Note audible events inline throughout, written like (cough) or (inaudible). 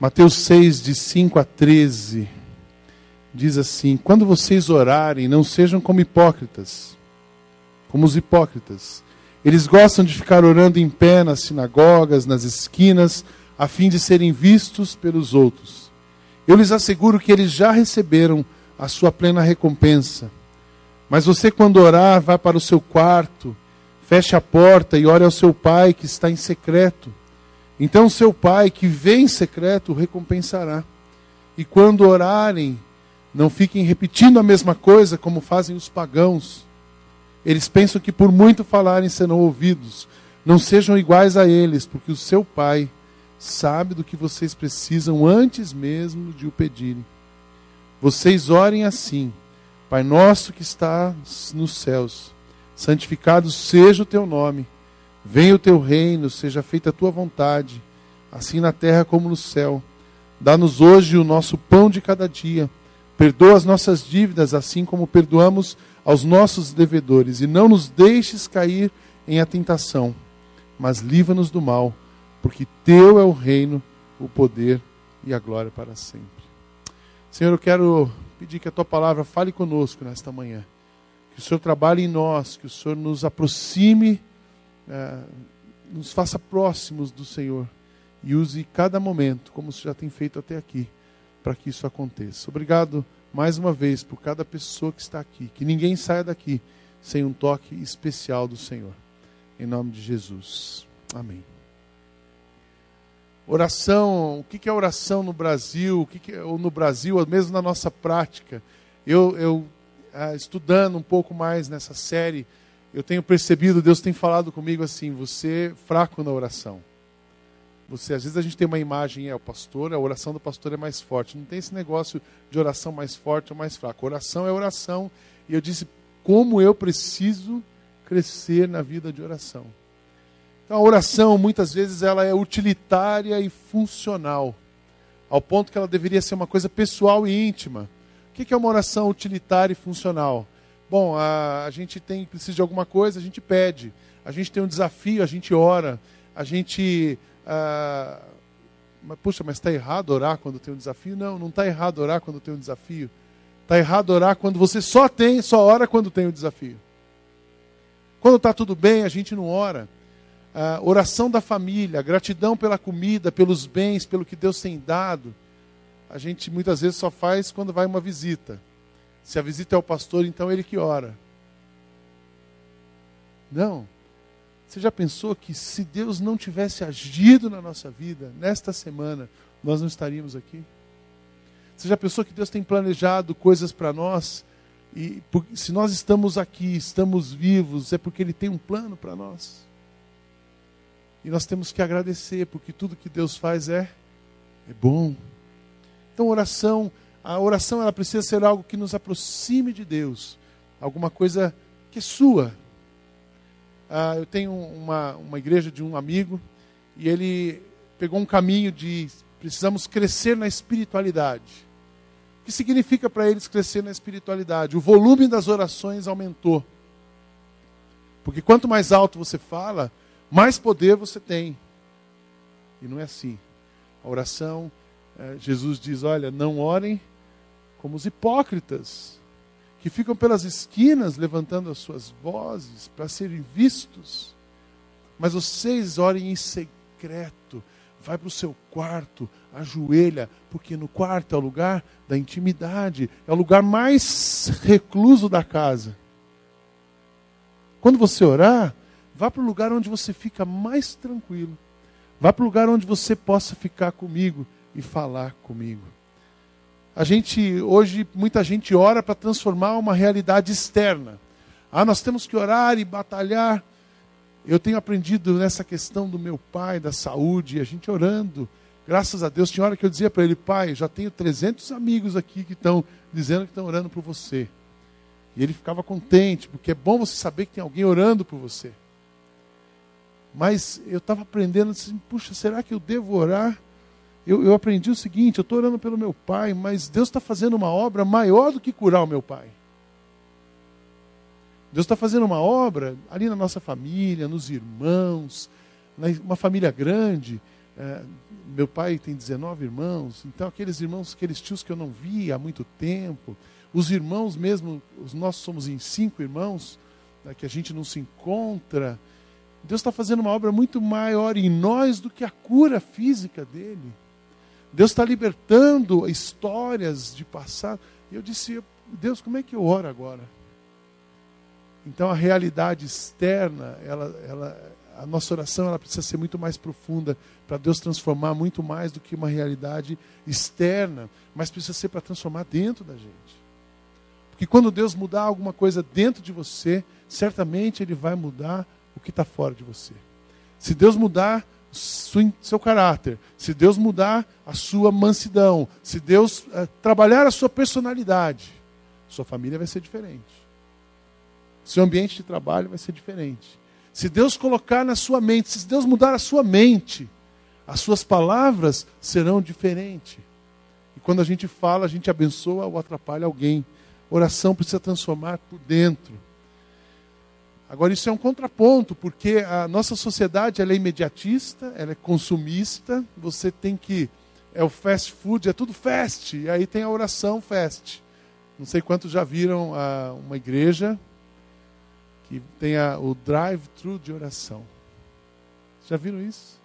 Mateus 6, de 5 a 13, diz assim: Quando vocês orarem, não sejam como hipócritas, como os hipócritas. Eles gostam de ficar orando em pé nas sinagogas, nas esquinas, a fim de serem vistos pelos outros. Eu lhes asseguro que eles já receberam a sua plena recompensa. Mas você, quando orar, vá para o seu quarto, feche a porta e ore ao seu pai que está em secreto então seu pai que vem em secreto o recompensará. E quando orarem, não fiquem repetindo a mesma coisa como fazem os pagãos. Eles pensam que por muito falarem serão ouvidos. Não sejam iguais a eles, porque o seu pai sabe do que vocês precisam antes mesmo de o pedirem. Vocês orem assim: Pai nosso que está nos céus, santificado seja o teu nome. Venha o teu reino, seja feita a tua vontade, assim na terra como no céu. Dá-nos hoje o nosso pão de cada dia. Perdoa as nossas dívidas, assim como perdoamos aos nossos devedores. E não nos deixes cair em a tentação, mas livra-nos do mal, porque teu é o reino, o poder e a glória para sempre. Senhor, eu quero pedir que a tua palavra fale conosco nesta manhã. Que o Senhor trabalhe em nós, que o Senhor nos aproxime é, nos faça próximos do Senhor e use cada momento, como você já tem feito até aqui, para que isso aconteça. Obrigado mais uma vez por cada pessoa que está aqui. Que ninguém saia daqui sem um toque especial do Senhor. Em nome de Jesus. Amém. Oração, o que é oração no Brasil? O que é, ou no Brasil, mesmo na nossa prática? Eu, eu ah, estudando um pouco mais nessa série eu tenho percebido, Deus tem falado comigo assim: você é fraco na oração. Você, às vezes a gente tem uma imagem, é o pastor, a oração do pastor é mais forte. Não tem esse negócio de oração mais forte ou mais fraca. Oração é oração. E eu disse, como eu preciso crescer na vida de oração. Então a oração, muitas vezes, ela é utilitária e funcional. Ao ponto que ela deveria ser uma coisa pessoal e íntima. O que é uma oração utilitária e funcional? Bom, a, a gente tem precisa de alguma coisa, a gente pede. A gente tem um desafio, a gente ora. A gente. Ah, mas, puxa, mas está errado orar quando tem um desafio? Não, não está errado orar quando tem um desafio. Está errado orar quando você só tem, só ora quando tem o um desafio. Quando está tudo bem, a gente não ora. Oração da família, gratidão pela comida, pelos bens, pelo que Deus tem dado. A gente muitas vezes só faz quando vai uma visita. Se a visita é o pastor, então é ele que ora. Não. Você já pensou que se Deus não tivesse agido na nossa vida nesta semana, nós não estaríamos aqui? Você já pensou que Deus tem planejado coisas para nós? E se nós estamos aqui, estamos vivos, é porque Ele tem um plano para nós. E nós temos que agradecer, porque tudo que Deus faz é, é bom. Então, oração a oração ela precisa ser algo que nos aproxime de Deus, alguma coisa que é sua. Ah, eu tenho uma, uma igreja de um amigo e ele pegou um caminho de precisamos crescer na espiritualidade. O que significa para eles crescer na espiritualidade? O volume das orações aumentou. Porque quanto mais alto você fala, mais poder você tem. E não é assim. A oração, eh, Jesus diz: olha, não orem como os hipócritas, que ficam pelas esquinas levantando as suas vozes para serem vistos. Mas vocês orem em secreto, vai para o seu quarto, ajoelha, porque no quarto é o lugar da intimidade, é o lugar mais recluso da casa. Quando você orar, vá para o lugar onde você fica mais tranquilo. Vá para o lugar onde você possa ficar comigo e falar comigo. A gente, hoje, muita gente ora para transformar uma realidade externa. Ah, nós temos que orar e batalhar. Eu tenho aprendido nessa questão do meu pai, da saúde, a gente orando. Graças a Deus, tinha hora que eu dizia para ele, pai, já tenho 300 amigos aqui que estão dizendo que estão orando por você. E ele ficava contente, porque é bom você saber que tem alguém orando por você. Mas eu estava aprendendo assim, puxa, será que eu devo orar? Eu, eu aprendi o seguinte: eu estou orando pelo meu pai, mas Deus está fazendo uma obra maior do que curar o meu pai. Deus está fazendo uma obra ali na nossa família, nos irmãos, uma família grande. É, meu pai tem 19 irmãos, então aqueles irmãos, aqueles tios que eu não vi há muito tempo, os irmãos mesmo, nós somos em cinco irmãos, né, que a gente não se encontra. Deus está fazendo uma obra muito maior em nós do que a cura física dele. Deus está libertando histórias de passado. E eu disse, Deus, como é que eu oro agora? Então a realidade externa, ela, ela, a nossa oração ela precisa ser muito mais profunda para Deus transformar muito mais do que uma realidade externa, mas precisa ser para transformar dentro da gente. Porque quando Deus mudar alguma coisa dentro de você, certamente Ele vai mudar o que está fora de você. Se Deus mudar seu caráter, se Deus mudar a sua mansidão, se Deus uh, trabalhar a sua personalidade, sua família vai ser diferente. Seu ambiente de trabalho vai ser diferente. Se Deus colocar na sua mente, se Deus mudar a sua mente, as suas palavras serão diferentes. E quando a gente fala, a gente abençoa ou atrapalha alguém. Oração precisa transformar por dentro. Agora, isso é um contraponto, porque a nossa sociedade ela é imediatista, ela é consumista, você tem que. É o fast food, é tudo fast, e aí tem a oração fast. Não sei quantos já viram a, uma igreja que tem a, o drive-thru de oração. Já viram isso?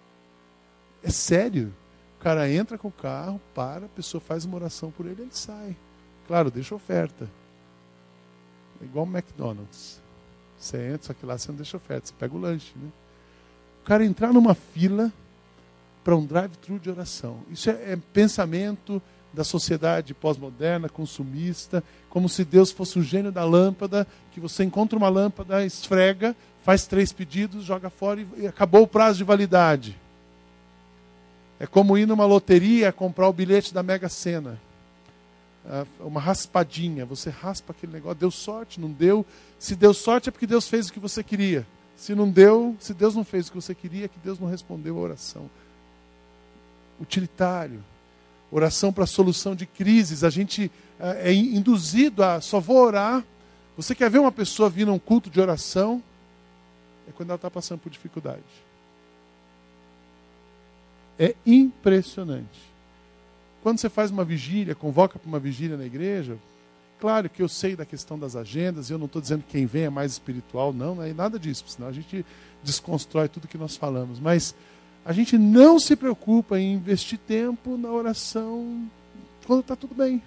É sério. O cara entra com o carro, para, a pessoa faz uma oração por ele, ele sai. Claro, deixa oferta. É igual o McDonald's. Você entra, só que lá você não deixa oferta, você pega o lanche. Né? O cara entrar numa fila para um drive-thru de oração. Isso é, é pensamento da sociedade pós-moderna, consumista, como se Deus fosse o gênio da lâmpada, que você encontra uma lâmpada, esfrega, faz três pedidos, joga fora e, e acabou o prazo de validade. É como ir numa loteria comprar o bilhete da Mega Sena. Ah, uma raspadinha, você raspa aquele negócio, deu sorte, não deu. Se deu sorte é porque Deus fez o que você queria. Se não deu, se Deus não fez o que você queria, é que Deus não respondeu a oração. Utilitário. Oração para solução de crises. A gente ah, é induzido a só vou orar. Você quer ver uma pessoa vir num culto de oração? É quando ela está passando por dificuldade. É impressionante. Quando você faz uma vigília, convoca para uma vigília na igreja, claro que eu sei da questão das agendas, e eu não estou dizendo que quem vem é mais espiritual, não, não é nada disso, senão a gente desconstrói tudo que nós falamos. Mas a gente não se preocupa em investir tempo na oração quando está tudo bem.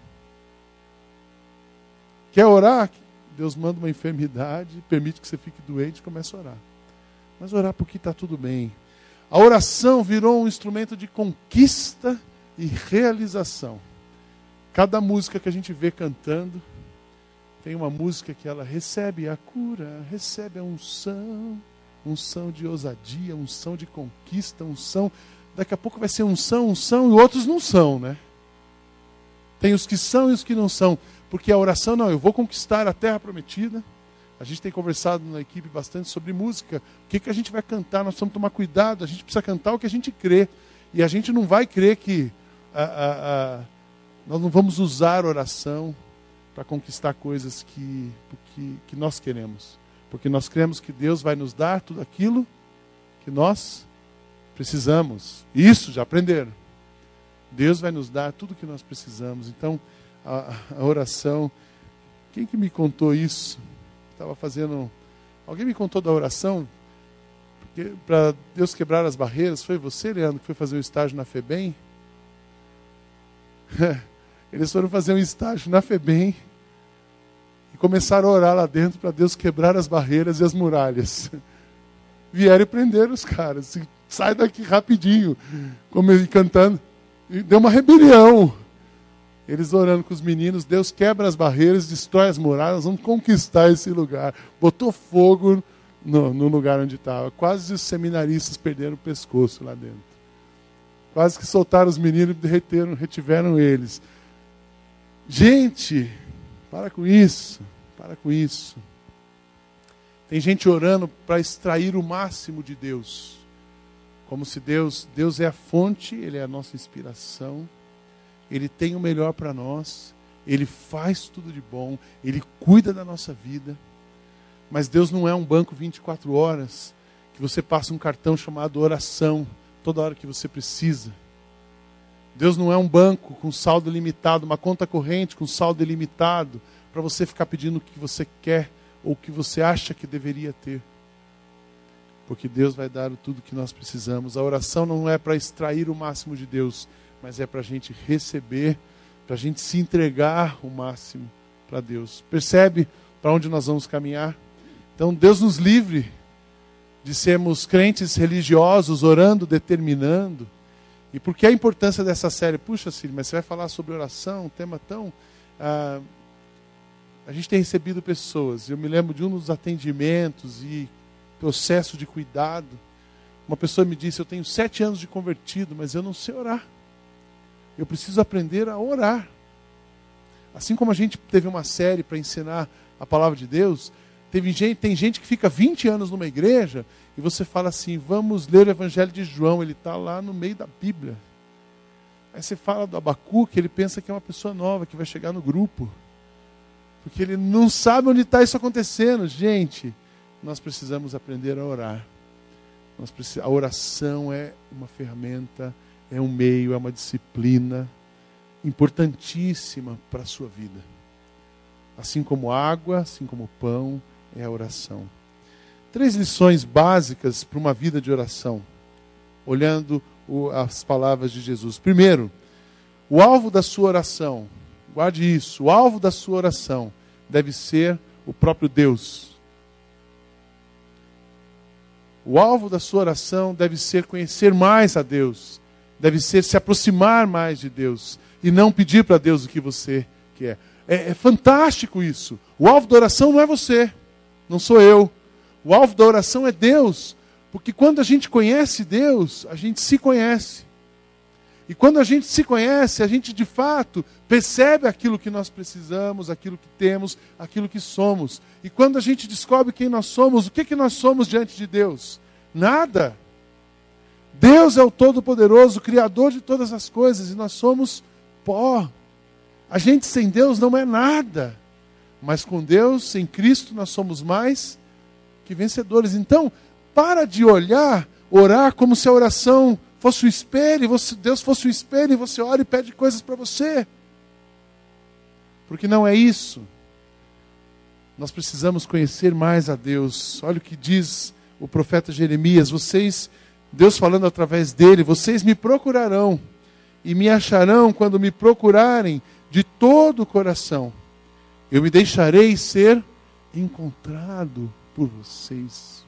Quer orar? Deus manda uma enfermidade, permite que você fique doente e comece a orar. Mas orar porque está tudo bem. A oração virou um instrumento de conquista e realização. Cada música que a gente vê cantando, tem uma música que ela recebe a cura, recebe a unção, unção de ousadia, unção de conquista, unção. Daqui a pouco vai ser unção, unção, e outros não são, né? Tem os que são e os que não são. Porque a oração, não, eu vou conquistar a terra prometida. A gente tem conversado na equipe bastante sobre música. O que, que a gente vai cantar? Nós precisamos tomar cuidado. A gente precisa cantar o que a gente crê. E a gente não vai crer que nós não vamos usar oração para conquistar coisas que, que, que nós queremos. Porque nós cremos que Deus vai nos dar tudo aquilo que nós precisamos. Isso, já aprenderam. Deus vai nos dar tudo que nós precisamos. Então, a, a oração. Quem que me contou isso? Estava fazendo. Alguém me contou da oração? Para Deus quebrar as barreiras. Foi você, Leandro, que foi fazer o estágio na FEBEM? (laughs) Eles foram fazer um estágio na FEBEM e começaram a orar lá dentro para Deus quebrar as barreiras e as muralhas. (laughs) Vieram e prenderam os caras. Sai daqui rapidinho. Como ele cantando. E deu uma rebelião. Eles orando com os meninos, Deus quebra as barreiras, destrói as muralhas, vamos conquistar esse lugar. Botou fogo no, no lugar onde estava. Quase os seminaristas perderam o pescoço lá dentro. Quase que soltaram os meninos e derreteram, retiveram eles. Gente, para com isso, para com isso. Tem gente orando para extrair o máximo de Deus. Como se Deus, Deus é a fonte, ele é a nossa inspiração. Ele tem o melhor para nós, ele faz tudo de bom, ele cuida da nossa vida. Mas Deus não é um banco 24 horas que você passa um cartão chamado oração toda hora que você precisa. Deus não é um banco com saldo limitado, uma conta corrente com saldo ilimitado, para você ficar pedindo o que você quer ou o que você acha que deveria ter. Porque Deus vai dar tudo que nós precisamos. A oração não é para extrair o máximo de Deus, mas é para a gente receber, para a gente se entregar o máximo para Deus. Percebe para onde nós vamos caminhar? Então, Deus nos livre de sermos crentes religiosos, orando, determinando. E por que a importância dessa série? Puxa, Cílio, mas você vai falar sobre oração, um tema tão. Ah, a gente tem recebido pessoas, eu me lembro de um dos atendimentos e processo de cuidado. Uma pessoa me disse: Eu tenho sete anos de convertido, mas eu não sei orar. Eu preciso aprender a orar. Assim como a gente teve uma série para ensinar a palavra de Deus, teve gente, tem gente que fica 20 anos numa igreja e você fala assim: vamos ler o Evangelho de João, ele está lá no meio da Bíblia. Aí você fala do Abacuque, ele pensa que é uma pessoa nova que vai chegar no grupo. Porque ele não sabe onde está isso acontecendo. Gente, nós precisamos aprender a orar. a oração é uma ferramenta, é um meio, é uma disciplina importantíssima para a sua vida. Assim como água, assim como pão, é a oração. Três lições básicas para uma vida de oração, olhando o, as palavras de Jesus. Primeiro, o alvo da sua oração, guarde isso, o alvo da sua oração deve ser o próprio Deus. O alvo da sua oração deve ser conhecer mais a Deus, deve ser se aproximar mais de Deus, e não pedir para Deus o que você quer. É, é fantástico isso. O alvo da oração não é você, não sou eu. O alvo da oração é Deus, porque quando a gente conhece Deus, a gente se conhece. E quando a gente se conhece, a gente de fato percebe aquilo que nós precisamos, aquilo que temos, aquilo que somos. E quando a gente descobre quem nós somos, o que, que nós somos diante de Deus? Nada. Deus é o Todo-Poderoso, Criador de todas as coisas, e nós somos pó. A gente sem Deus não é nada. Mas com Deus, em Cristo, nós somos mais que vencedores. Então, para de olhar, orar como se a oração fosse o espelho, Deus fosse o espelho, e você ora e pede coisas para você. Porque não é isso. Nós precisamos conhecer mais a Deus. Olha o que diz o profeta Jeremias: vocês, Deus falando através dele, vocês me procurarão e me acharão quando me procurarem de todo o coração. Eu me deixarei ser encontrado por vocês,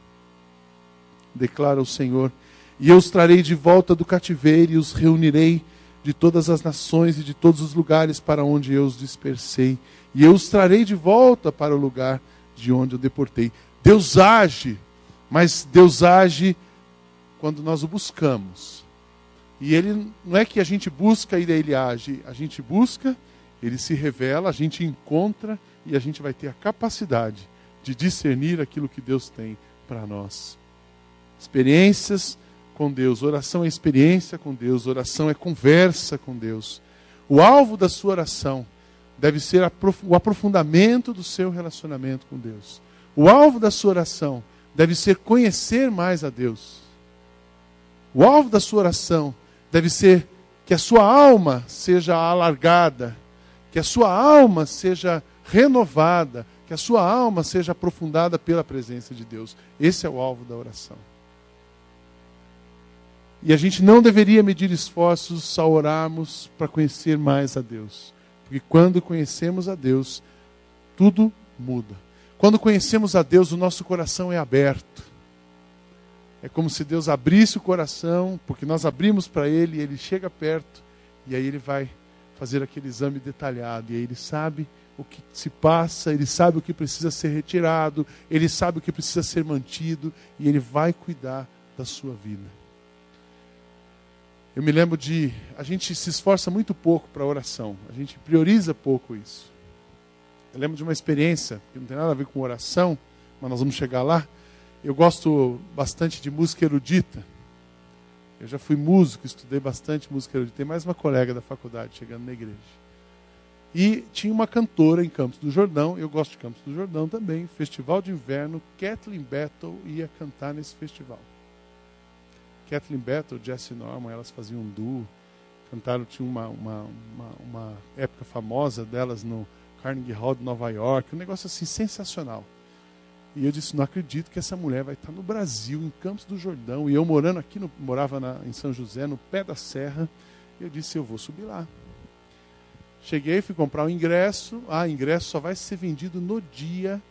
declara o Senhor. E eu os trarei de volta do cativeiro e os reunirei de todas as nações e de todos os lugares para onde eu os dispersei. E eu os trarei de volta para o lugar de onde eu deportei. Deus age, mas Deus age quando nós o buscamos. E ele não é que a gente busca e daí ele age, a gente busca, ele se revela, a gente encontra e a gente vai ter a capacidade de discernir aquilo que Deus tem para nós. Experiências com Deus, oração é experiência com Deus, oração é conversa com Deus. O alvo da sua oração deve ser o aprofundamento do seu relacionamento com Deus. O alvo da sua oração deve ser conhecer mais a Deus. O alvo da sua oração deve ser que a sua alma seja alargada, que a sua alma seja renovada, que a sua alma seja aprofundada pela presença de Deus. Esse é o alvo da oração. E a gente não deveria medir esforços ao orarmos para conhecer mais a Deus. Porque quando conhecemos a Deus, tudo muda. Quando conhecemos a Deus, o nosso coração é aberto. É como se Deus abrisse o coração, porque nós abrimos para Ele, Ele chega perto, e aí Ele vai fazer aquele exame detalhado, e aí Ele sabe o que se passa, Ele sabe o que precisa ser retirado, Ele sabe o que precisa ser mantido, e Ele vai cuidar da sua vida. Eu me lembro de. A gente se esforça muito pouco para oração, a gente prioriza pouco isso. Eu lembro de uma experiência, que não tem nada a ver com oração, mas nós vamos chegar lá eu gosto bastante de música erudita. Eu já fui músico, estudei bastante música erudita. Tem mais uma colega da faculdade chegando na igreja. E tinha uma cantora em Campos do Jordão, eu gosto de Campos do Jordão também, Festival de Inverno, Kathleen Battle ia cantar nesse festival. Kathleen Battle, Jesse Norman, elas faziam um duo, cantaram, tinha uma, uma, uma, uma época famosa delas no Carnegie Hall de Nova York, um negócio assim sensacional. E eu disse, não acredito que essa mulher vai estar no Brasil, em Campos do Jordão, e eu morando aqui, no, morava na, em São José, no pé da serra, eu disse, eu vou subir lá. Cheguei, fui comprar o ingresso, ah, ingresso só vai ser vendido no dia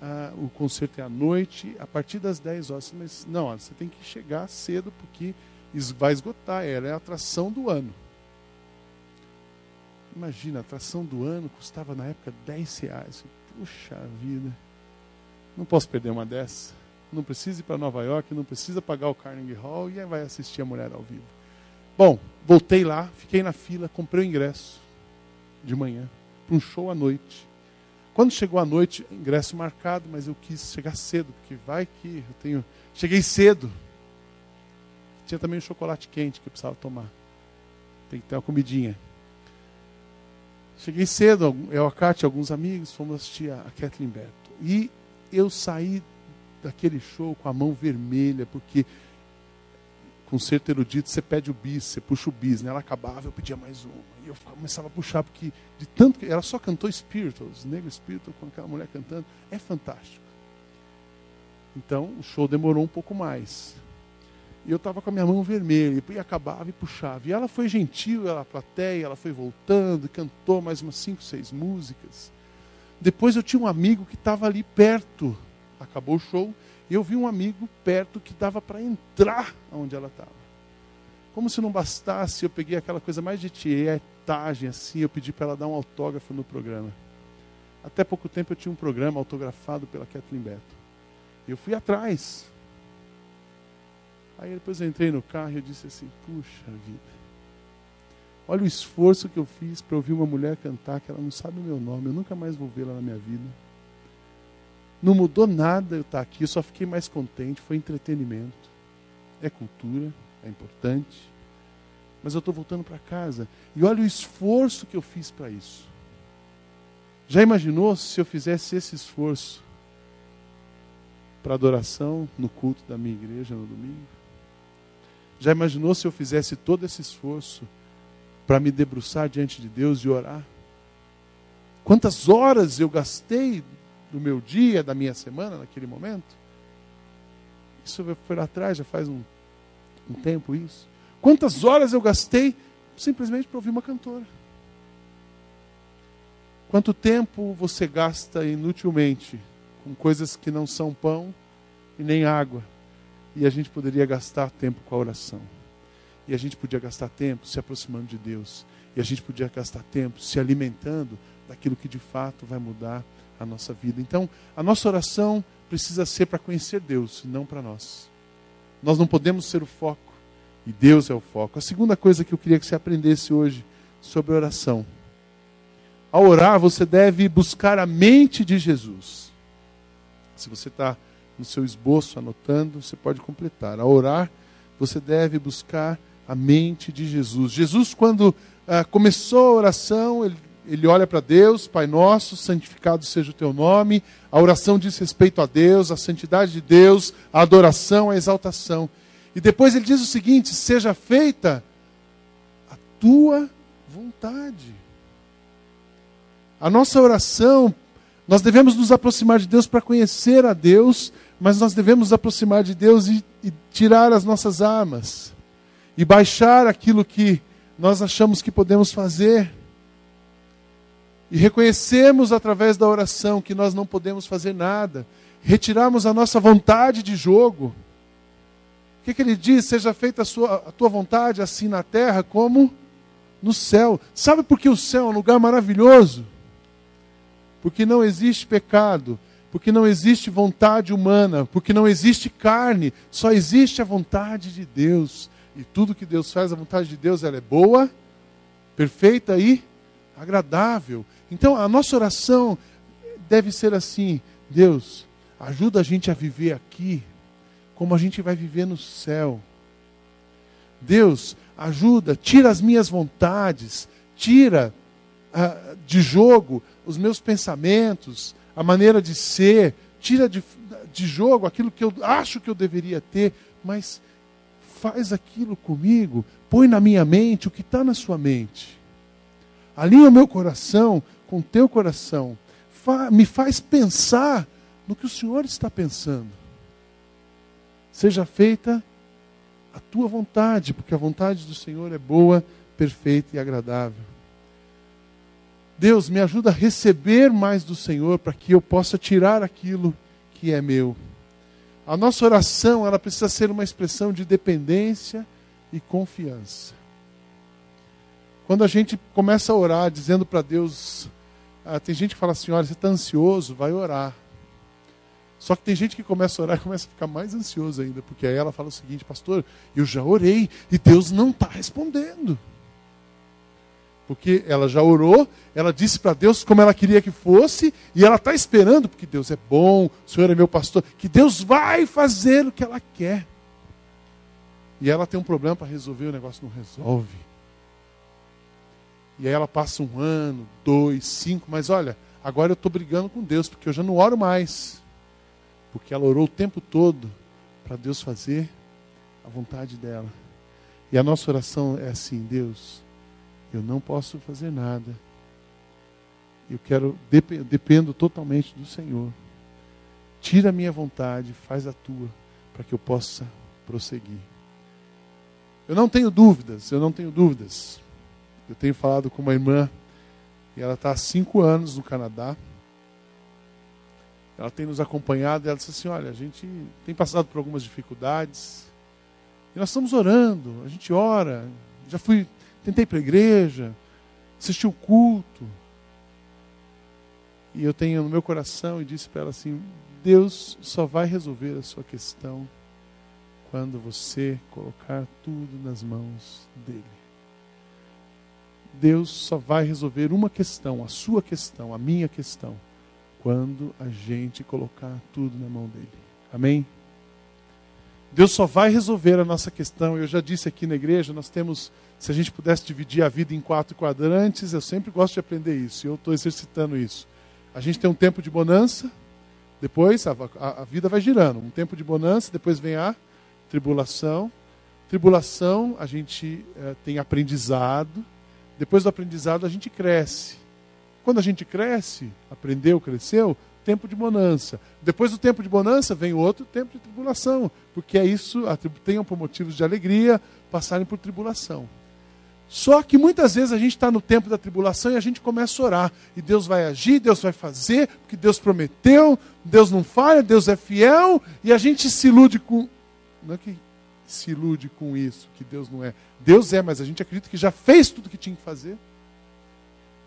ah, o concerto é à noite, a partir das 10 horas. Mas não, você tem que chegar cedo porque vai esgotar. Ela é a atração do ano. Imagina, a atração do ano custava na época 10 reais. Puxa vida, não posso perder uma dessa. Não precisa ir para Nova York, não precisa pagar o Carnegie Hall e aí vai assistir a mulher ao vivo. Bom, voltei lá, fiquei na fila, comprei o ingresso de manhã para um show à noite. Quando chegou a noite, ingresso marcado, mas eu quis chegar cedo, porque vai que eu tenho. Cheguei cedo. Tinha também um chocolate quente que eu precisava tomar. Tem que ter uma comidinha. Cheguei cedo, eu, a Cátia, alguns amigos, fomos assistir a Kathleen Beto. E eu saí daquele show com a mão vermelha, porque com certo erudito, você pede o bis, você puxa o bis, né? Ela acabava, eu pedia mais uma. E eu começava a puxar, porque de tanto que ela só cantou Spirituals, Negro Spiritual, com aquela mulher cantando, é fantástico. Então, o show demorou um pouco mais. E eu estava com a minha mão vermelha, e acabava e puxava. E ela foi gentil, ela plateia, ela foi voltando, cantou mais umas cinco, seis músicas. Depois eu tinha um amigo que estava ali perto. Acabou o show, e eu vi um amigo perto que dava para entrar onde ela estava. Como se não bastasse, eu peguei aquela coisa mais de tietagem assim, eu pedi para ela dar um autógrafo no programa. Até pouco tempo eu tinha um programa autografado pela Kathleen Beto. Eu fui atrás. Aí depois eu entrei no carro e eu disse assim: puxa vida. Olha o esforço que eu fiz para ouvir uma mulher cantar que ela não sabe o meu nome, eu nunca mais vou vê-la na minha vida. Não mudou nada eu estar aqui, eu só fiquei mais contente. Foi entretenimento, é cultura, é importante. Mas eu estou voltando para casa. E olha o esforço que eu fiz para isso. Já imaginou se eu fizesse esse esforço para adoração no culto da minha igreja no domingo? Já imaginou se eu fizesse todo esse esforço para me debruçar diante de Deus e orar? Quantas horas eu gastei do meu dia, da minha semana naquele momento. Isso foi lá atrás, já faz um, um tempo isso. Quantas horas eu gastei simplesmente para ouvir uma cantora? Quanto tempo você gasta inutilmente com coisas que não são pão e nem água? E a gente poderia gastar tempo com a oração. E a gente podia gastar tempo se aproximando de Deus. E a gente podia gastar tempo se alimentando daquilo que de fato vai mudar a nossa vida. Então, a nossa oração precisa ser para conhecer Deus, não para nós. Nós não podemos ser o foco, e Deus é o foco. A segunda coisa que eu queria que você aprendesse hoje sobre oração. Ao orar, você deve buscar a mente de Jesus. Se você está no seu esboço anotando, você pode completar. Ao orar, você deve buscar a mente de Jesus. Jesus, quando ah, começou a oração, ele ele olha para Deus, Pai nosso, santificado seja o teu nome. A oração diz respeito a Deus, a santidade de Deus, a adoração, a exaltação. E depois ele diz o seguinte: seja feita a tua vontade. A nossa oração, nós devemos nos aproximar de Deus para conhecer a Deus, mas nós devemos nos aproximar de Deus e, e tirar as nossas armas e baixar aquilo que nós achamos que podemos fazer e reconhecemos através da oração que nós não podemos fazer nada, retirarmos a nossa vontade de jogo. O que, que ele diz? Seja feita a, sua, a tua vontade, assim na terra como no céu. Sabe por que o céu é um lugar maravilhoso? Porque não existe pecado, porque não existe vontade humana, porque não existe carne, só existe a vontade de Deus. E tudo que Deus faz, a vontade de Deus, ela é boa, perfeita e agradável. Então a nossa oração deve ser assim: Deus, ajuda a gente a viver aqui como a gente vai viver no céu. Deus, ajuda, tira as minhas vontades, tira uh, de jogo os meus pensamentos, a maneira de ser, tira de, de jogo aquilo que eu acho que eu deveria ter, mas faz aquilo comigo, põe na minha mente o que está na sua mente. Alinha o meu coração com o teu coração. Fa me faz pensar no que o Senhor está pensando. Seja feita a tua vontade, porque a vontade do Senhor é boa, perfeita e agradável. Deus, me ajuda a receber mais do Senhor para que eu possa tirar aquilo que é meu. A nossa oração, ela precisa ser uma expressão de dependência e confiança. Quando a gente começa a orar dizendo para Deus, ah, tem gente que fala assim, olha, você está ansioso, vai orar. Só que tem gente que começa a orar e (laughs) começa a ficar mais ansioso ainda, porque aí ela fala o seguinte, pastor, eu já orei e Deus não está respondendo. Porque ela já orou, ela disse para Deus como ela queria que fosse, e ela está esperando, porque Deus é bom, o Senhor é meu pastor, que Deus vai fazer o que ela quer. E ela tem um problema para resolver, o negócio não resolve. E aí ela passa um ano, dois, cinco, mas olha, agora eu estou brigando com Deus, porque eu já não oro mais. Porque ela orou o tempo todo para Deus fazer a vontade dela. E a nossa oração é assim: Deus, eu não posso fazer nada. Eu quero, dependo totalmente do Senhor. Tira a minha vontade, faz a tua, para que eu possa prosseguir. Eu não tenho dúvidas, eu não tenho dúvidas. Eu tenho falado com uma irmã, e ela está há cinco anos no Canadá. Ela tem nos acompanhado e ela disse assim: Olha, a gente tem passado por algumas dificuldades. E nós estamos orando, a gente ora. Já fui Tentei ir para a igreja, assisti o culto. E eu tenho no meu coração e disse para ela assim: Deus só vai resolver a sua questão quando você colocar tudo nas mãos dele. Deus só vai resolver uma questão, a sua questão, a minha questão, quando a gente colocar tudo na mão dele. Amém? Deus só vai resolver a nossa questão. Eu já disse aqui na igreja, nós temos se a gente pudesse dividir a vida em quatro quadrantes, eu sempre gosto de aprender isso, e eu estou exercitando isso. A gente tem um tempo de bonança, depois a, a, a, vida vai girando. Um tempo de bonança, depois vem a tribulação. Tribulação, a gente é, tem aprendizado. Depois do aprendizado, a gente cresce. Quando a gente cresce, aprendeu, cresceu, tempo de bonança. Depois do tempo de bonança, vem outro tempo de tribulação. Porque é isso, tenham por motivos de alegria passarem por tribulação. Só que muitas vezes a gente está no tempo da tribulação e a gente começa a orar. E Deus vai agir, Deus vai fazer, porque Deus prometeu, Deus não falha, Deus é fiel, e a gente se ilude com. Não é que se ilude com isso, que Deus não é. Deus é, mas a gente acredita que já fez tudo que tinha que fazer.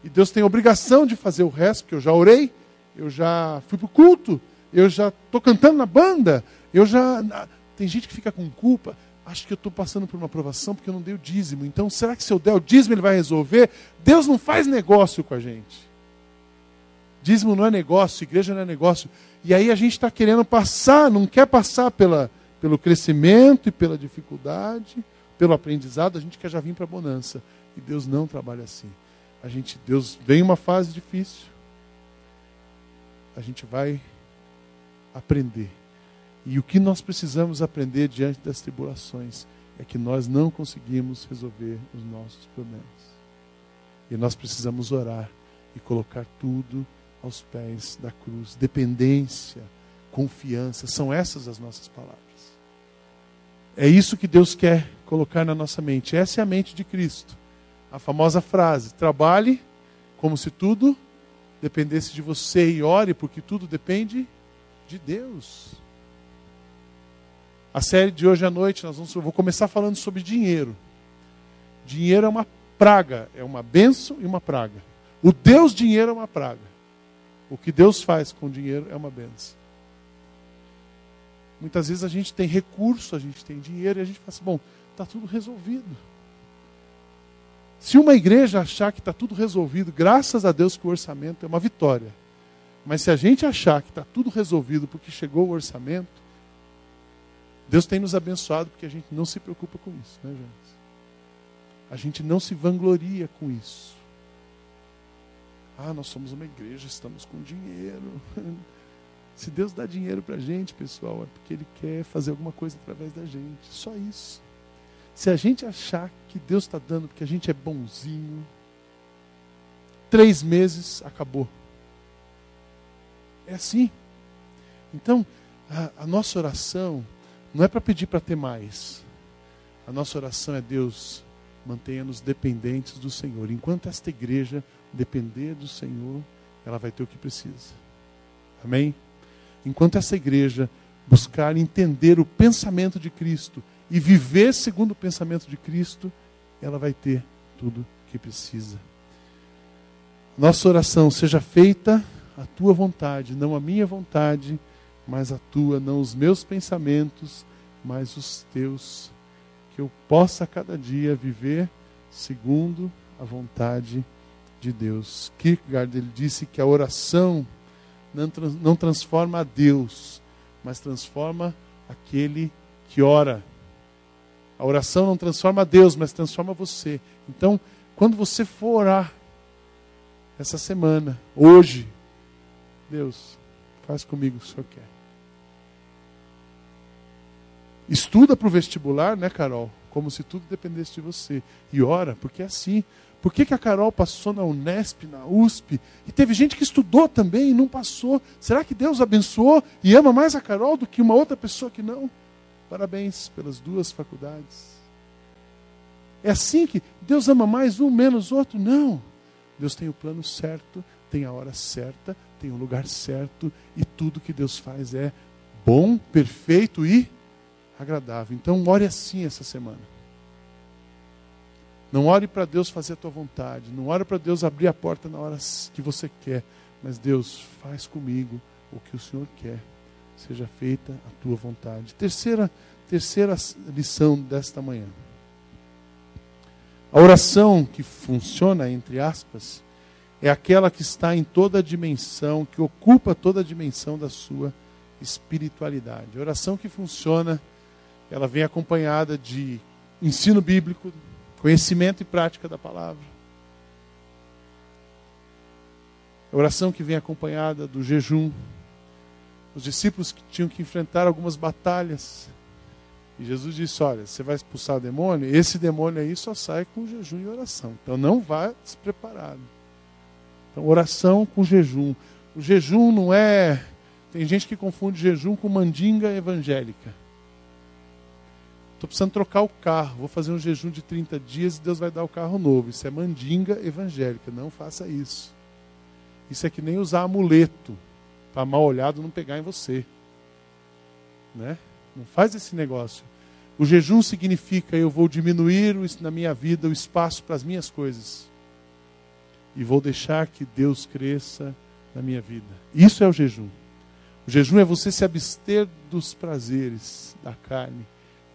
E Deus tem obrigação de fazer o resto, porque eu já orei, eu já fui para o culto, eu já estou cantando na banda, eu já. Tem gente que fica com culpa acho que eu estou passando por uma aprovação porque eu não dei o dízimo. Então, será que se eu der o dízimo ele vai resolver? Deus não faz negócio com a gente. Dízimo não é negócio, igreja não é negócio. E aí a gente está querendo passar, não quer passar pela, pelo crescimento e pela dificuldade, pelo aprendizado, a gente quer já vir para a bonança. E Deus não trabalha assim. A gente, Deus vem uma fase difícil. A gente vai aprender e o que nós precisamos aprender diante das tribulações é que nós não conseguimos resolver os nossos problemas. E nós precisamos orar e colocar tudo aos pés da cruz. Dependência, confiança, são essas as nossas palavras. É isso que Deus quer colocar na nossa mente. Essa é a mente de Cristo. A famosa frase: trabalhe como se tudo dependesse de você e ore, porque tudo depende de Deus. A série de hoje à noite, nós vamos, eu vou começar falando sobre dinheiro. Dinheiro é uma praga, é uma benção e uma praga. O Deus dinheiro é uma praga. O que Deus faz com o dinheiro é uma benção. Muitas vezes a gente tem recurso, a gente tem dinheiro e a gente fala assim, bom, está tudo resolvido. Se uma igreja achar que está tudo resolvido, graças a Deus que o orçamento é uma vitória. Mas se a gente achar que está tudo resolvido porque chegou o orçamento, Deus tem nos abençoado porque a gente não se preocupa com isso, né, gente? A gente não se vangloria com isso. Ah, nós somos uma igreja, estamos com dinheiro. (laughs) Se Deus dá dinheiro para a gente, pessoal, é porque Ele quer fazer alguma coisa através da gente. Só isso. Se a gente achar que Deus está dando porque a gente é bonzinho, três meses, acabou. É assim. Então, a, a nossa oração não é para pedir para ter mais. A nossa oração é Deus, mantenha-nos dependentes do Senhor. Enquanto esta igreja depender do Senhor, ela vai ter o que precisa. Amém? Enquanto essa igreja buscar entender o pensamento de Cristo e viver segundo o pensamento de Cristo, ela vai ter tudo que precisa. Nossa oração seja feita a tua vontade, não a minha vontade, mas a tua, não os meus pensamentos, mas os teus. Que eu possa cada dia viver segundo a vontade de Deus. Kierkegaard ele disse que a oração não, não transforma a Deus, mas transforma aquele que ora. A oração não transforma Deus, mas transforma você. Então, quando você for orar essa semana, hoje, Deus, faz comigo o que o Senhor quer. Estuda para o vestibular, né, Carol? Como se tudo dependesse de você. E ora, porque é assim. Por que, que a Carol passou na Unesp, na USP? E teve gente que estudou também e não passou. Será que Deus abençoou e ama mais a Carol do que uma outra pessoa que não? Parabéns pelas duas faculdades. É assim que Deus ama mais um, menos outro? Não. Deus tem o plano certo, tem a hora certa, tem o lugar certo e tudo que Deus faz é bom, perfeito e agradável. Então, ore assim essa semana. Não ore para Deus fazer a tua vontade. Não ore para Deus abrir a porta na hora que você quer. Mas Deus, faz comigo o que o Senhor quer. Seja feita a tua vontade. Terceira, terceira lição desta manhã. A oração que funciona, entre aspas, é aquela que está em toda a dimensão, que ocupa toda a dimensão da sua espiritualidade. A oração que funciona, ela vem acompanhada de ensino bíblico, conhecimento e prática da palavra. A oração que vem acompanhada do jejum. Os discípulos tinham que enfrentar algumas batalhas. E Jesus disse: Olha, você vai expulsar o demônio? Esse demônio aí só sai com jejum e oração. Então não vá despreparado. Então, oração com jejum. O jejum não é. Tem gente que confunde jejum com mandinga evangélica. Estou precisando trocar o carro, vou fazer um jejum de 30 dias e Deus vai dar o carro novo. Isso é mandinga evangélica, não faça isso. Isso é que nem usar amuleto para mal olhado não pegar em você. Né? Não faz esse negócio. O jejum significa eu vou diminuir na minha vida o espaço para as minhas coisas. E vou deixar que Deus cresça na minha vida. Isso é o jejum. O jejum é você se abster dos prazeres da carne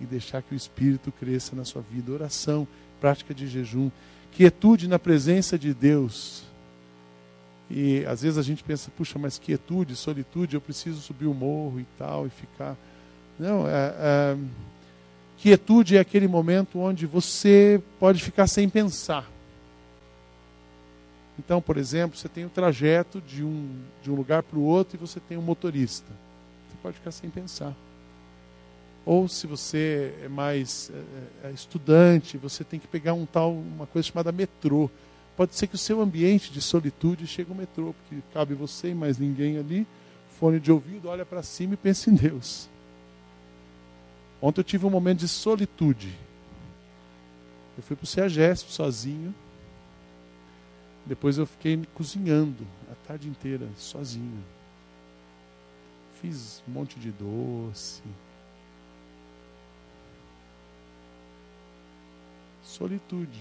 e deixar que o Espírito cresça na sua vida. Oração, prática de jejum, quietude na presença de Deus. E às vezes a gente pensa, puxa, mas quietude, solitude, eu preciso subir o morro e tal, e ficar. Não, é, é... quietude é aquele momento onde você pode ficar sem pensar. Então, por exemplo, você tem o trajeto de um, de um lugar para o outro e você tem um motorista. Você pode ficar sem pensar. Ou se você é mais é, é, estudante, você tem que pegar um tal, uma coisa chamada metrô. Pode ser que o seu ambiente de solitude chegue ao metrô, porque cabe você e mais ninguém ali, fone de ouvido, olha para cima e pensa em Deus. Ontem eu tive um momento de solitude. Eu fui para o CEAGESP sozinho. Depois eu fiquei cozinhando a tarde inteira, sozinho. Fiz um monte de doce, Solitude.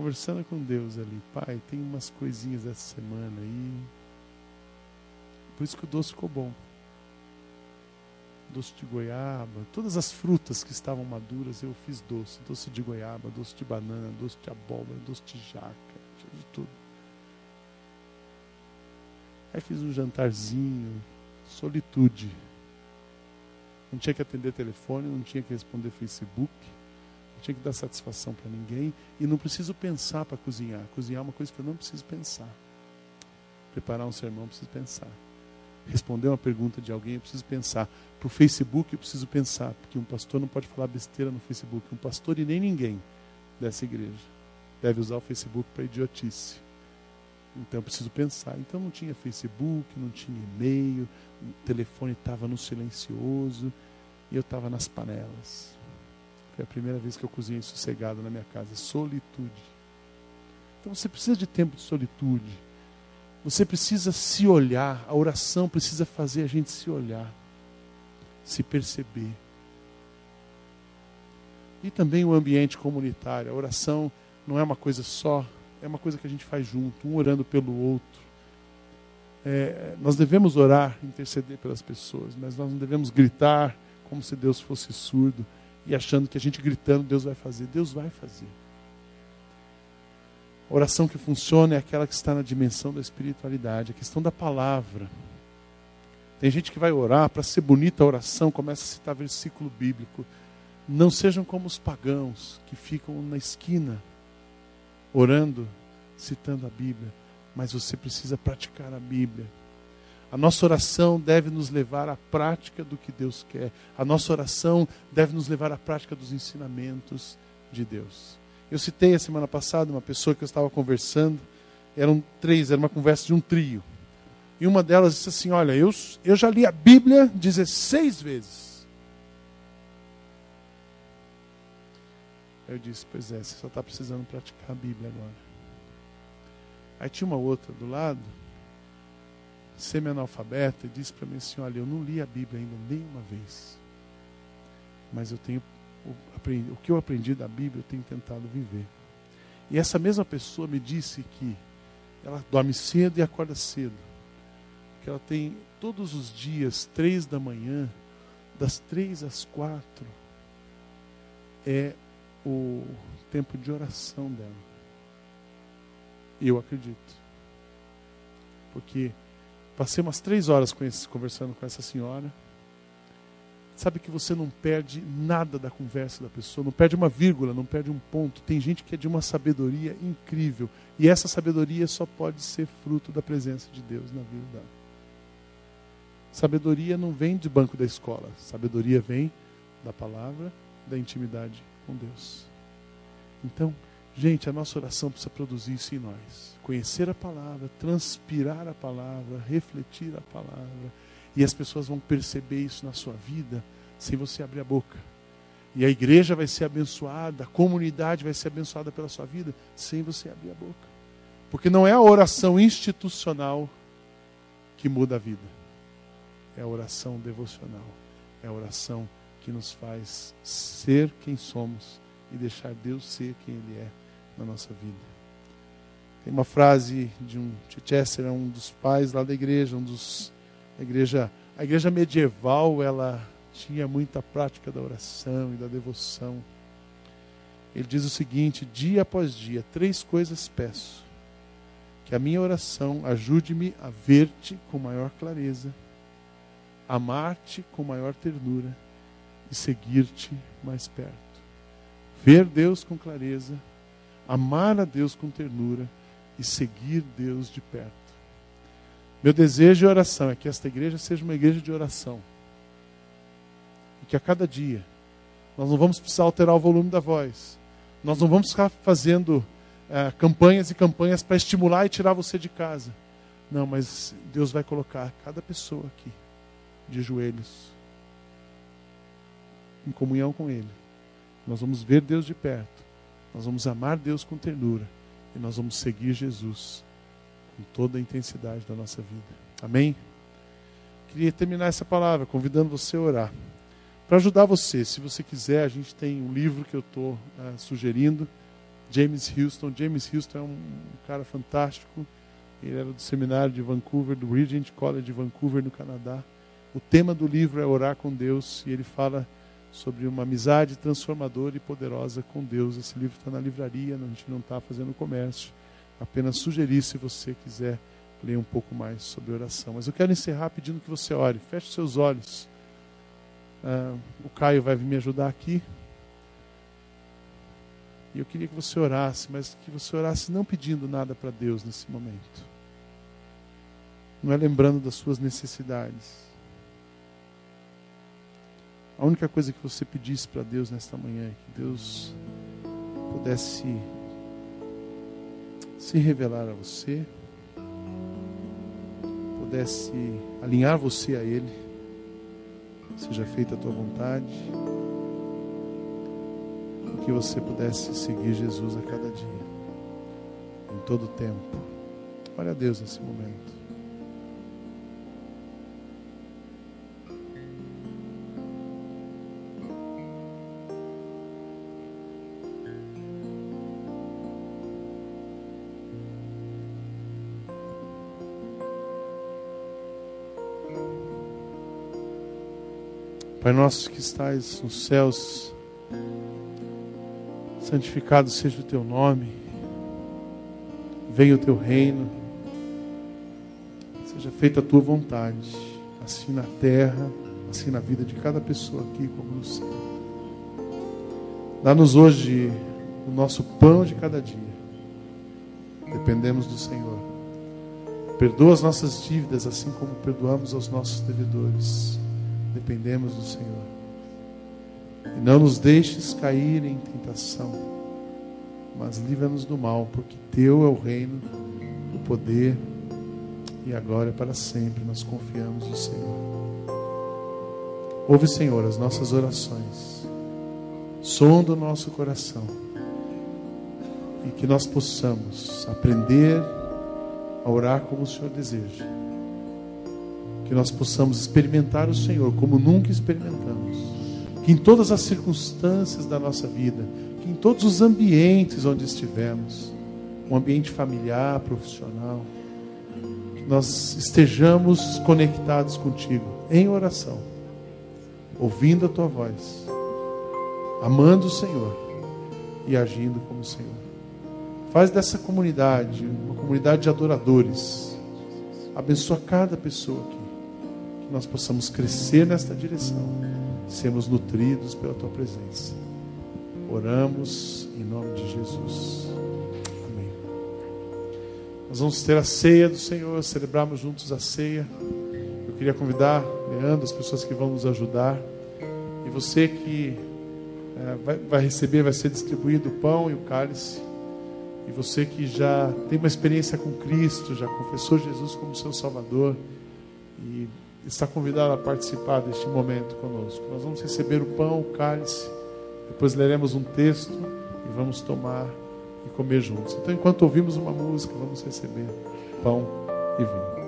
Conversando com Deus ali. Pai, tem umas coisinhas essa semana aí. Por isso que o doce ficou bom. Doce de goiaba, todas as frutas que estavam maduras eu fiz doce. Doce de goiaba, doce de banana, doce de abóbora, doce de jaca, de tudo. Aí fiz um jantarzinho, solitude. Não tinha que atender telefone, não tinha que responder Facebook tinha que dar satisfação para ninguém e não preciso pensar para cozinhar. Cozinhar é uma coisa que eu não preciso pensar. Preparar um sermão, preciso pensar. responder uma pergunta de alguém, eu preciso pensar. Para o Facebook, eu preciso pensar, porque um pastor não pode falar besteira no Facebook. Um pastor e nem ninguém dessa igreja deve usar o Facebook para idiotice. Então eu preciso pensar. Então não tinha Facebook, não tinha e-mail, o telefone estava no silencioso e eu estava nas panelas. Foi a primeira vez que eu cozinhei sossegado na minha casa. Solitude. Então você precisa de tempo de solitude. Você precisa se olhar. A oração precisa fazer a gente se olhar, se perceber. E também o ambiente comunitário. A oração não é uma coisa só, é uma coisa que a gente faz junto, um orando pelo outro. É, nós devemos orar, interceder pelas pessoas, mas nós não devemos gritar como se Deus fosse surdo e achando que a gente gritando Deus vai fazer. Deus vai fazer. A oração que funciona é aquela que está na dimensão da espiritualidade, a questão da palavra. Tem gente que vai orar para ser bonita a oração, começa a citar versículo bíblico. Não sejam como os pagãos que ficam na esquina orando, citando a Bíblia, mas você precisa praticar a Bíblia. A nossa oração deve nos levar à prática do que Deus quer. A nossa oração deve nos levar à prática dos ensinamentos de Deus. Eu citei a semana passada uma pessoa que eu estava conversando, eram três, era uma conversa de um trio. E uma delas disse assim: Olha, eu, eu já li a Bíblia 16 vezes. Eu disse: Pois é, você só está precisando praticar a Bíblia agora. Aí tinha uma outra do lado, semi-analfabeta, e disse para mim assim: Olha, eu não li a Bíblia ainda nenhuma vez, mas eu tenho o, que eu aprendi da Bíblia, eu tenho tentado viver. E essa mesma pessoa me disse que ela dorme cedo e acorda cedo. Que ela tem todos os dias, três da manhã, das três às quatro, é o tempo de oração dela. Eu acredito. Porque passei umas três horas conversando com essa senhora sabe que você não perde nada da conversa da pessoa, não perde uma vírgula, não perde um ponto. Tem gente que é de uma sabedoria incrível. E essa sabedoria só pode ser fruto da presença de Deus na vida. Sabedoria não vem de banco da escola. Sabedoria vem da palavra, da intimidade com Deus. Então, gente, a nossa oração precisa produzir isso em nós. Conhecer a palavra, transpirar a palavra, refletir a palavra e as pessoas vão perceber isso na sua vida sem você abrir a boca. E a igreja vai ser abençoada, a comunidade vai ser abençoada pela sua vida sem você abrir a boca. Porque não é a oração institucional que muda a vida. É a oração devocional. É a oração que nos faz ser quem somos e deixar Deus ser quem Ele é na nossa vida. Tem uma frase de um Chichester, um dos pais lá da igreja, um dos a igreja, a igreja medieval, ela tinha muita prática da oração e da devoção. Ele diz o seguinte: dia após dia, três coisas peço. Que a minha oração ajude-me a ver-te com maior clareza, amar-te com maior ternura e seguir-te mais perto. Ver Deus com clareza, amar a Deus com ternura e seguir Deus de perto. Meu desejo e oração é que esta igreja seja uma igreja de oração. E que a cada dia nós não vamos precisar alterar o volume da voz. Nós não vamos ficar fazendo é, campanhas e campanhas para estimular e tirar você de casa. Não, mas Deus vai colocar cada pessoa aqui de joelhos em comunhão com Ele. Nós vamos ver Deus de perto. Nós vamos amar Deus com ternura. E nós vamos seguir Jesus com toda a intensidade da nossa vida. Amém? Queria terminar essa palavra convidando você a orar. Para ajudar você, se você quiser, a gente tem um livro que eu estou uh, sugerindo, James Houston. James Houston é um, um cara fantástico. Ele era do seminário de Vancouver, do Regent College de Vancouver, no Canadá. O tema do livro é Orar com Deus e ele fala sobre uma amizade transformadora e poderosa com Deus. Esse livro está na livraria, a gente não está fazendo comércio apenas sugerir se você quiser ler um pouco mais sobre oração. Mas eu quero encerrar pedindo que você ore. Feche seus olhos. Uh, o Caio vai me ajudar aqui. E eu queria que você orasse, mas que você orasse não pedindo nada para Deus nesse momento. não é lembrando das suas necessidades. A única coisa que você pedisse para Deus nesta manhã é que Deus pudesse se revelar a você, pudesse alinhar você a Ele, seja feita a tua vontade, e que você pudesse seguir Jesus a cada dia, em todo o tempo. Olha a Deus nesse momento. Pai nosso que estais nos céus, santificado seja o teu nome, venha o teu reino, seja feita a tua vontade, assim na terra, assim na vida de cada pessoa aqui como no céu. Dá-nos hoje o nosso pão de cada dia, dependemos do Senhor. Perdoa as nossas dívidas, assim como perdoamos aos nossos devedores dependemos do Senhor. E não nos deixes cair em tentação, mas livra-nos do mal, porque Teu é o reino, o poder e agora é para sempre. Nós confiamos no Senhor. Ouve, Senhor, as nossas orações, sonda o nosso coração e que nós possamos aprender a orar como o Senhor deseja que nós possamos experimentar o Senhor como nunca experimentamos. Que em todas as circunstâncias da nossa vida, que em todos os ambientes onde estivermos, um ambiente familiar, profissional, que nós estejamos conectados contigo em oração, ouvindo a tua voz, amando o Senhor e agindo como o Senhor. Faz dessa comunidade uma comunidade de adoradores. Abençoa cada pessoa aqui nós possamos crescer nesta direção, sermos nutridos pela tua presença. Oramos em nome de Jesus. Amém. Nós vamos ter a ceia do Senhor, celebrarmos juntos a ceia. Eu queria convidar Leandro, as pessoas que vão nos ajudar, e você que é, vai, vai receber, vai ser distribuído o pão e o cálice. E você que já tem uma experiência com Cristo, já confessou Jesus como seu Salvador e está convidado a participar deste momento conosco. Nós vamos receber o pão, o cálice, depois leremos um texto e vamos tomar e comer juntos. Então, enquanto ouvimos uma música, vamos receber pão e vinho.